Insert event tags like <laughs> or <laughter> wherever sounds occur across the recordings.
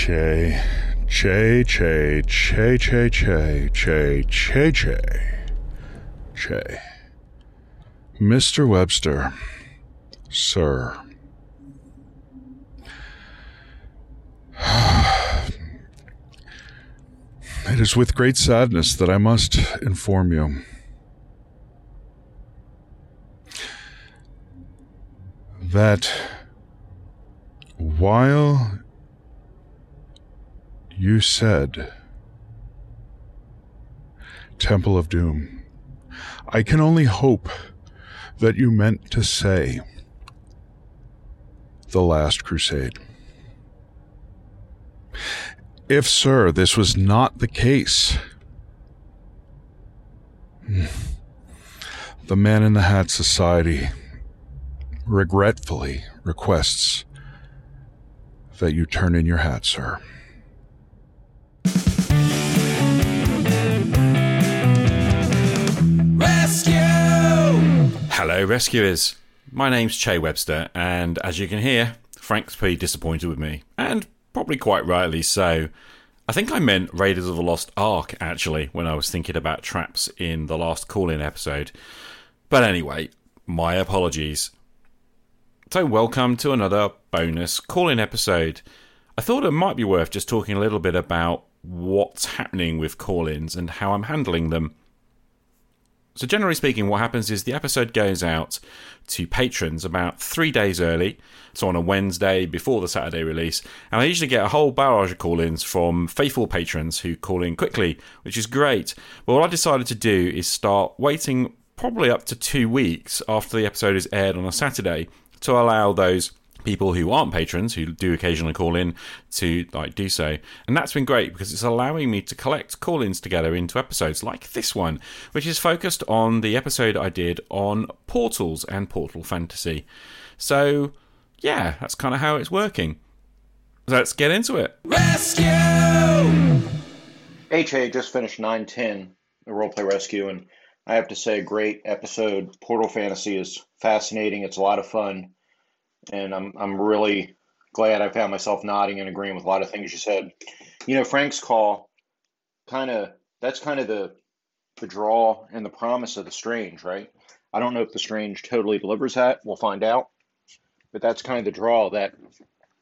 Che. Che, che, che, che, che, che, che, che. Che. Mr. Webster. Sir. <sighs> It is with great sadness that I must inform you that while you said Temple of Doom, I can only hope that you meant to say the Last Crusade. If, sir, this was not the case, hmm, the Man in the Hat Society regretfully requests that you turn in your hat, sir. Rescue! Hello, rescuers. My name's Che Webster, and as you can hear, Frank's pretty disappointed with me, and probably quite rightly so. I think I meant Raiders of the Lost Ark, actually, when I was thinking about traps in the last call in episode. But anyway, my apologies. So, welcome to another bonus call in episode. I thought it might be worth just talking a little bit about what's happening with call ins and how I'm handling them. So, generally speaking, what happens is the episode goes out to patrons about three days early, so on a Wednesday before the Saturday release, and I usually get a whole barrage of call ins from faithful patrons who call in quickly, which is great. But what I decided to do is start waiting probably up to two weeks after the episode is aired on a Saturday to allow those people who aren't patrons who do occasionally call in to like do so. And that's been great because it's allowing me to collect call-ins together into episodes like this one which is focused on the episode i did on portals and portal fantasy. So yeah that's kind of how it's working. Let's get into it. Rescue! Ha just finished 910 a roleplay rescue and i have to say great episode. Portal fantasy is fascinating. It's a lot of fun and I'm I'm really glad I found myself nodding and agreeing with a lot of things you said. You know, Frank's call kind of that's kind of the the draw and the promise of the strange, right? I don't know if the strange totally delivers that. We'll find out. But that's kind of the draw that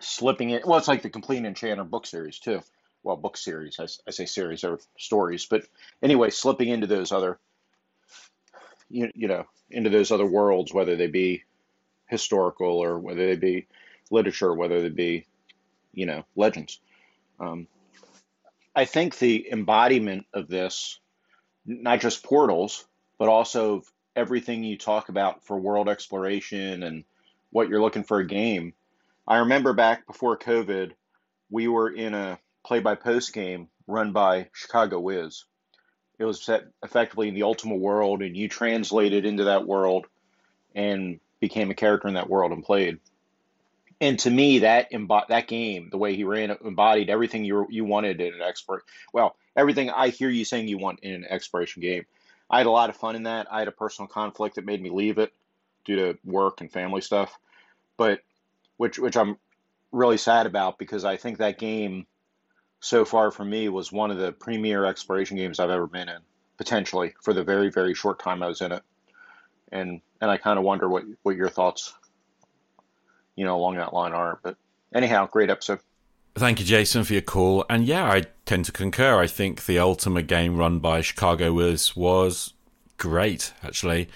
slipping it. Well, it's like the Compleat Enchanter book series too. Well, book series. I, I say series or stories, but anyway, slipping into those other, you, you know, into those other worlds, whether they be historical or whether they be literature, whether they be, you know, legends. Um, I think the embodiment of this, not just portals, but also everything you talk about for world exploration and what you're looking for a game. I remember back before COVID, we were in a play by post game run by Chicago Wiz. It was set effectively in the Ultima world, and you translated into that world and became a character in that world and played. And to me, that embo- that game, the way he ran, embodied everything you you wanted in an expert. Well, everything I hear you saying you want in an exploration game. I had a lot of fun in that. I had a personal conflict that made me leave it due to work and family stuff, but which which I'm really sad about because I think that game so far for me was one of the premier exploration games I've ever been in, potentially for the very very short time I was in it and and I kind of wonder what what your thoughts, you know, along that line are. But anyhow, great episode. Thank you, Jason, for your call. And yeah, I tend to concur. I think the Ultima game run by Chicago was was great, actually.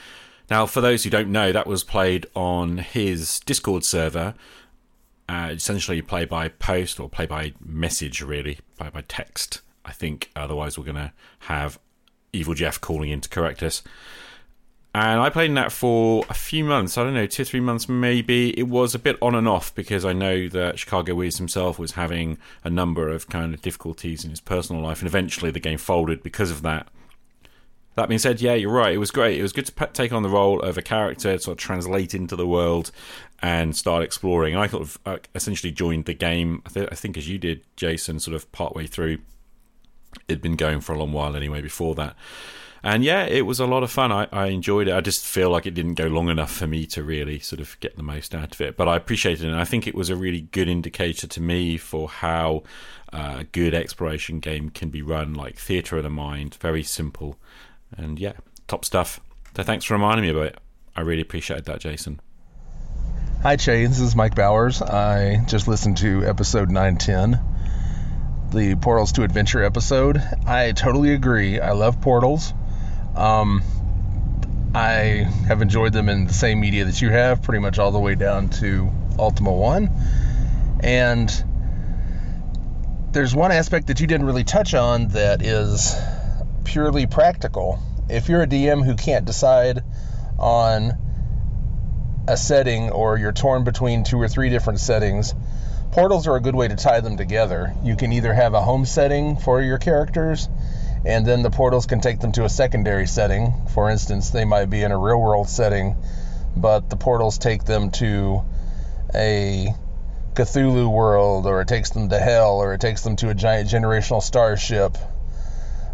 Now, for those who don't know, that was played on his Discord server. Uh, essentially, play by post or play by message, really, play by text. I think otherwise we're going to have Evil Jeff calling in to correct us. And I played in that for a few months. I don't know, two three months maybe. It was a bit on and off because I know that Chicago Wiz himself was having a number of kind of difficulties in his personal life, and eventually the game folded because of that. That being said, yeah, you're right. It was great. It was good to take on the role of a character, sort of translate into the world and start exploring. I sort of uh, essentially joined the game. I, th- I think as you did, Jason, sort of partway through. It'd been going for a long while anyway before that. And yeah, it was a lot of fun. I, I enjoyed it. I just feel like it didn't go long enough for me to really sort of get the most out of it. But I appreciated it. And I think it was a really good indicator to me for how uh, a good exploration game can be run, like Theatre of the Mind. Very simple. And yeah, top stuff. So thanks for reminding me about it. I really appreciated that, Jason. Hi, Che. This is Mike Bowers. I just listened to episode 910, the Portals to Adventure episode. I totally agree. I love portals. Um, I have enjoyed them in the same media that you have, pretty much all the way down to Ultima 1. And there's one aspect that you didn't really touch on that is purely practical. If you're a DM who can't decide on a setting or you're torn between two or three different settings, portals are a good way to tie them together. You can either have a home setting for your characters, and then the portals can take them to a secondary setting. For instance, they might be in a real world setting, but the portals take them to a Cthulhu world, or it takes them to hell, or it takes them to a giant generational starship,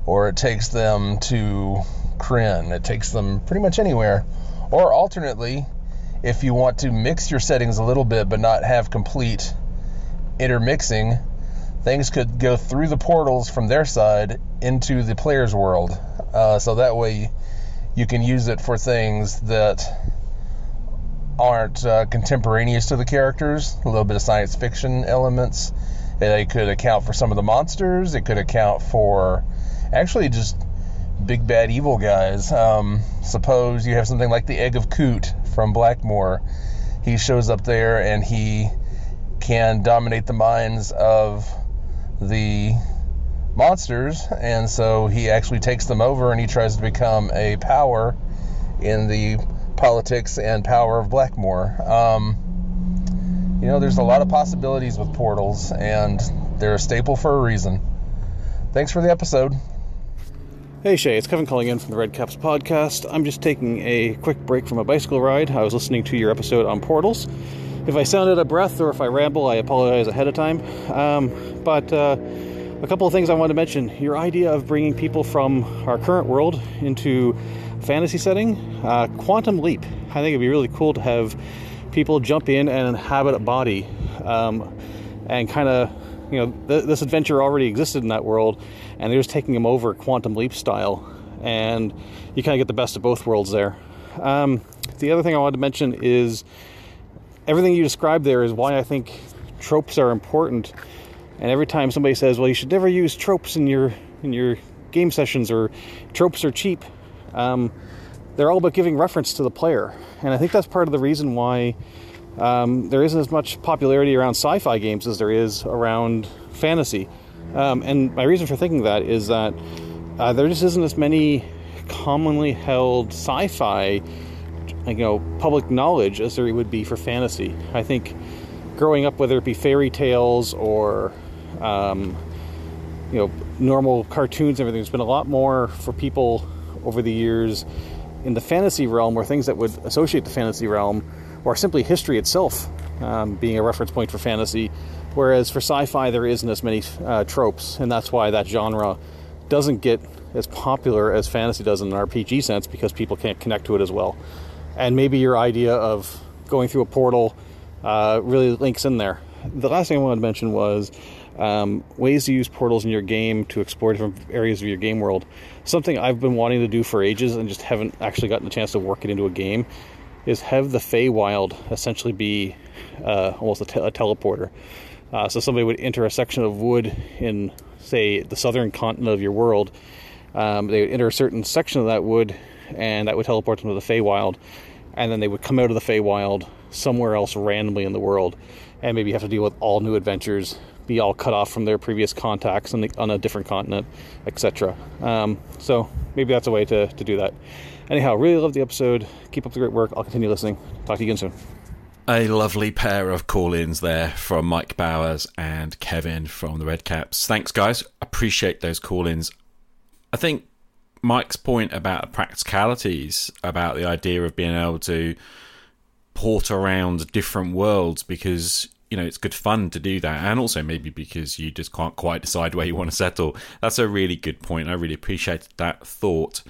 or it takes them to Krynn. It takes them pretty much anywhere. Or alternately, if you want to mix your settings a little bit but not have complete intermixing, things could go through the portals from their side into the player's world. Uh, so that way you can use it for things that aren't uh, contemporaneous to the characters, a little bit of science fiction elements. It could account for some of the monsters, it could account for actually just big bad evil guys. Um, suppose you have something like the Egg of Coot from Blackmoor. He shows up there and he can dominate the minds of the monsters, and so he actually takes them over and he tries to become a power in the politics and power of Blackmoor. Um, you know, there's a lot of possibilities with portals, and they're a staple for a reason. Thanks for the episode. Hey Che, it's Kevin calling in from the Red Caps podcast. I'm just taking a quick break from a bicycle ride. I was listening to your episode on portals. If I sound out of breath or if I ramble, I apologize ahead of time. Um, but uh, a couple of things I wanted to mention. Your idea of bringing people from our current world into fantasy setting, uh, Quantum Leap. I think it'd be really cool to have people jump in and inhabit a body um, and kind of you know, th- this adventure already existed in that world, and they're just taking them over quantum leap style, and you kind of get the best of both worlds there. Um, the other thing I wanted to mention is everything you described there is why I think tropes are important. And every time somebody says, "Well, you should never use tropes in your in your game sessions," or "Tropes are cheap," um, they're all about giving reference to the player, and I think that's part of the reason why um, there isn't as much popularity around sci-fi games as there is around fantasy. Um, and my reason for thinking that is that uh, there just isn't as many commonly held sci-fi, you know, public knowledge as there would be for fantasy. I think growing up, whether it be fairy tales or um, you know normal cartoons and everything, there's been a lot more for people over the years in the fantasy realm, or things that would associate the fantasy realm or simply history itself um, being a reference point for fantasy. Whereas for sci fi, there isn't as many uh, tropes, and that's why that genre doesn't get as popular as fantasy does in an RPG sense because people can't connect to it as well. And maybe your idea of going through a portal uh, really links in there. The last thing I wanted to mention was um, ways to use portals in your game to explore different areas of your game world. Something I've been wanting to do for ages and just haven't actually gotten the chance to work it into a game is have the Feywild essentially be uh, almost a, te- a teleporter. Uh, so somebody would enter a section of wood in, say, the southern continent of your world. Um, they would enter a certain section of that wood, and that would teleport them to the Feywild. And then they would come out of the Feywild somewhere else randomly in the world, and maybe have to deal with all new adventures, be all cut off from their previous contacts on, the, on a different continent, etc. Um, so maybe that's a way to, to do that. Anyhow, really love the episode. Keep up the great work. I'll continue listening. Talk to you again soon. A lovely pair of call ins there from Mike Bowers and Kevin from the Red Caps. Thanks, guys. Appreciate those call ins. I think Mike's point about practicalities, about the idea of being able to port around different worlds because you know it's good fun to do that and also maybe because you just can't quite decide where you want to settle that's a really good point i really appreciate that thought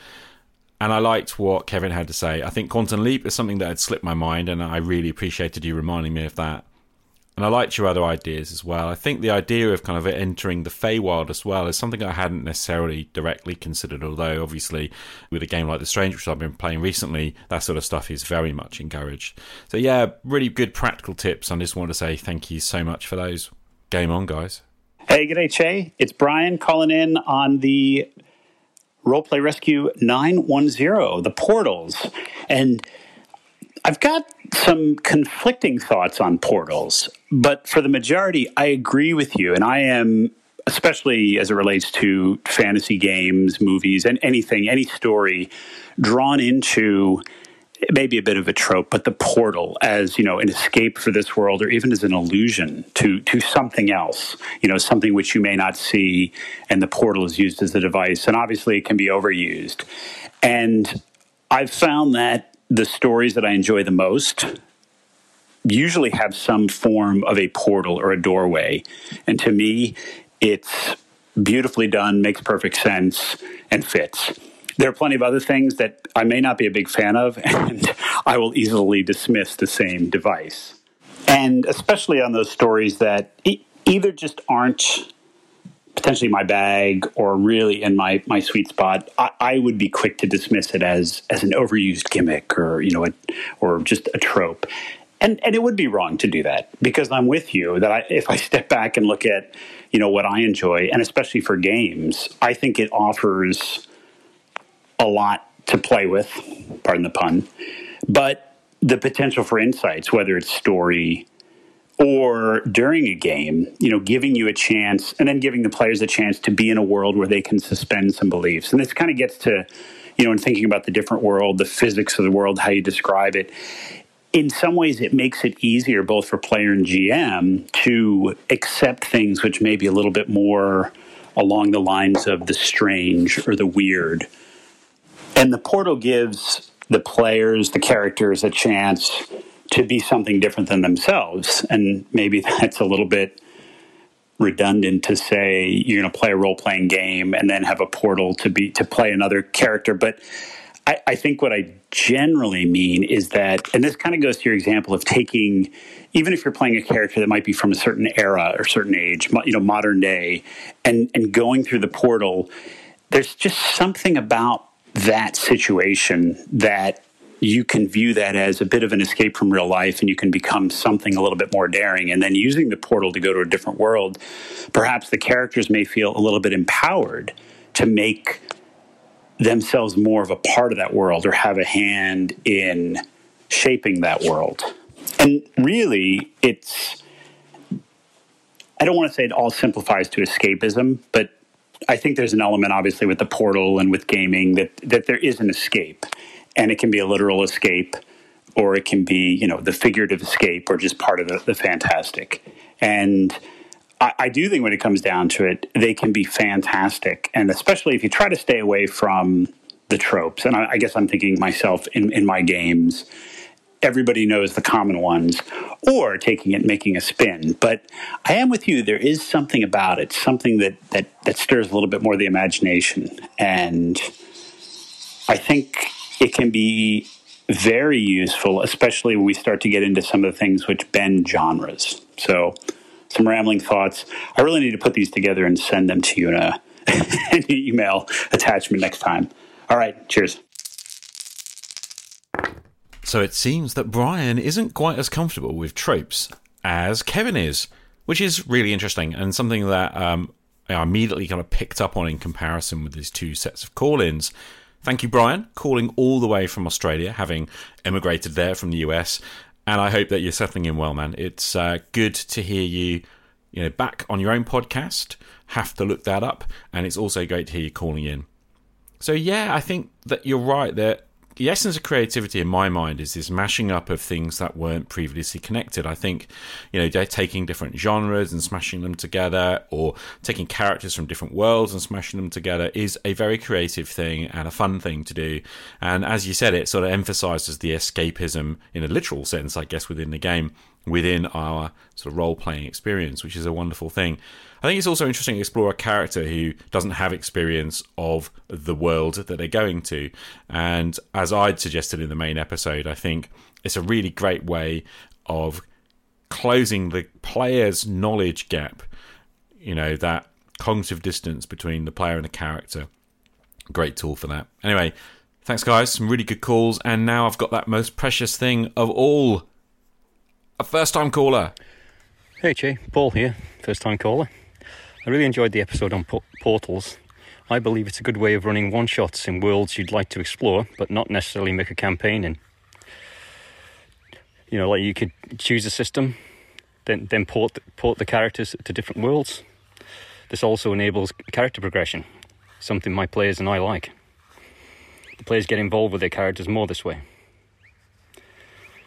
And I liked what Kevin had to say. I think Quantum Leap is something that had slipped my mind, and I really appreciated you reminding me of that. And I liked your other ideas as well. I think the idea of kind of entering the Feywild as well is something I hadn't necessarily directly considered, although obviously with a game like The Strange, which I've been playing recently, that sort of stuff is very much encouraged. So yeah, really good practical tips. I just want to say thank you so much for those. Game on, guys. Hey, good day, Che. It's Brian calling in on the Roleplay Rescue 910, the portals. And I've got some conflicting thoughts on portals, but for the majority, I agree with you. And I am, especially as it relates to fantasy games, movies, and anything, any story, drawn into maybe a bit of a trope, but the portal as you know an escape for this world, or even as an illusion to to something else, you know, something which you may not see, and the portal is used as a device, and obviously it can be overused. And I've found that the stories that I enjoy the most usually have some form of a portal or a doorway. And to me, it's beautifully done, makes perfect sense, and fits. There are plenty of other things that I may not be a big fan of, <laughs> and I will easily dismiss the same device. And especially on those stories that either just aren't potentially my bag or really in my, my sweet spot, I, I, would be quick to dismiss it as as an overused gimmick or you know a, or just a trope. And and it would be wrong to do that because I'm with you that I, if I step back and look at you know what I enjoy and especially for games, I think it offers a lot to play with, pardon the pun, but the potential for insights, whether it's story, or during a game, you know, giving you a chance and then giving the players a chance to be in a world where they can suspend some beliefs. And this kind of gets to, you know, in thinking about the different world, the physics of the world, how you describe it. In some ways, it makes it easier both for player and GM to accept things which may be a little bit more along the lines of the strange or the weird. And the portal gives the players, the characters, a chance to be something different than themselves. And maybe <laughs> that's a little bit redundant to say you're going to play a role playing game and then have a portal to be to play another character. But I, I think what I generally mean is that, and this kind of goes to your example of taking, even if you're playing a character that might be from a certain era or certain age, you know, modern day, and and going through the portal, there's just something about that situation that you can view that as a bit of an escape from real life and you can become something a little bit more daring. And then using the portal to go to a different world, perhaps the characters may feel a little bit empowered to make themselves more of a part of that world or have a hand in shaping that world. And really, it's, I don't want to say it all simplifies to escapism, but I think there's an element, obviously, with the portal and with gaming that, that there is an escape and it can be a literal escape or it can be you know the figurative escape or just part of the, the fantastic. And I, I, do think when it comes down to it they can be fantastic. And especially if you try to stay away from the tropes and i, I guess i'm thinking myself in, in my games everybody knows the common ones or taking it making a spin. But i am with you there is something about it something that that, that stirs a little bit more the imagination. And i think it can be very useful, especially when we start to get into some of the things which bend genres. So, some rambling thoughts. I really need to put these together and send them to you in a, <laughs> an email attachment next time. All right, cheers. So it seems that Brian isn't quite as comfortable with tropes as Kevin is, which is really interesting and something that um, I immediately kind of picked up on in comparison with these two sets of call ins. Thank you, Brian, calling all the way from Australia, having emigrated there from the US. And I hope that you're settling in well, man. It's uh, good to hear you, you know, back on your own podcast. Have to look that up, and it's also great to hear you calling in. So yeah, I think that you're right. That the essence of creativity in my mind is this mashing up of things that weren't previously connected. I think, you know, they're taking different genres and smashing them together, or taking characters from different worlds and smashing them together is a very creative thing and a fun thing to do. And as you said, it sort of emphasizes the escapism in a literal sense, I guess, within the game. within our sort of role playing experience, which is a wonderful thing. I think it's also interesting to explore a character who doesn't have experience of the world that they're going to. And as I'd suggested in the main episode, I think it's a really great way of closing the player's knowledge gap, you know, that cognitive distance between the player and the character. Great tool for that. Anyway, thanks, guys. Some really good calls. And now I've got that most precious thing of all a first time caller. Hey, Che. Paul here, first time caller. I really enjoyed the episode on portals. I believe it's a good way of running one shots in worlds you'd like to explore, but not necessarily make a campaign in. You know, like you could choose a system, then then port port the characters to different worlds. This also enables character progression, something my players and I like. The players get involved with their characters more this way.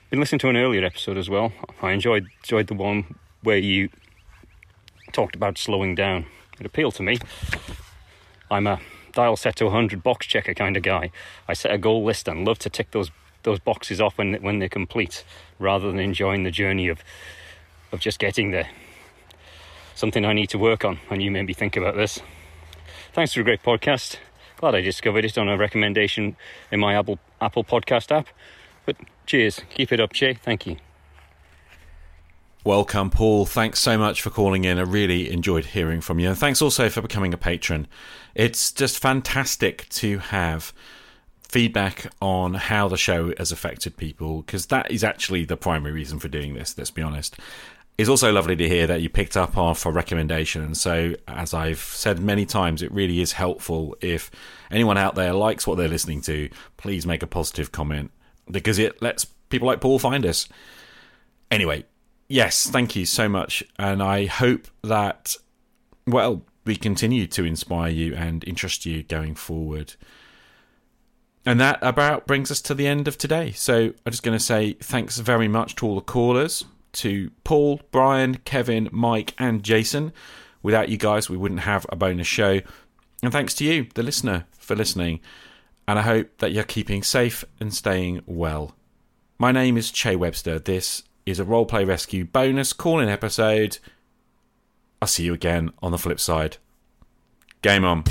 Been listening to an earlier episode as well. I enjoyed enjoyed the one where you talked about slowing down. It appealed to me. I'm a dial set to 100 box checker kind of guy. I set a goal list and love to tick those those boxes off when when they're complete, rather than enjoying the journey of of just getting there. Something I need to work on, and you made me think about this. Thanks for a great podcast. Glad I discovered it on a recommendation in my Apple Apple Podcast app. But cheers, keep it up, Jay. Thank you. Welcome, Paul. Thanks so much for calling in. I really enjoyed hearing from you. And thanks also for becoming a patron. It's just fantastic to have feedback on how the show has affected people because that is actually the primary reason for doing this, let's be honest. It's also lovely to hear that you picked up off a recommendation. And so, as I've said many times, it really is helpful if anyone out there likes what they're listening to, please make a positive comment because it lets people like Paul find us. Anyway, yes, thank you so much. And I hope that, well, we continue to inspire you and interest you going forward. And that about brings us to the end of today. So I'm just going to say thanks very much to all the callers, to Paul, Brian, Kevin, Mike, and Jason. Without you guys, we wouldn't have a bonus show. And thanks to you, the listener, for listening. And I hope that you're keeping safe and staying well. My name is Che Webster. This is a roleplay rescue bonus call in episode. I'll see you again on the flip side. Game on.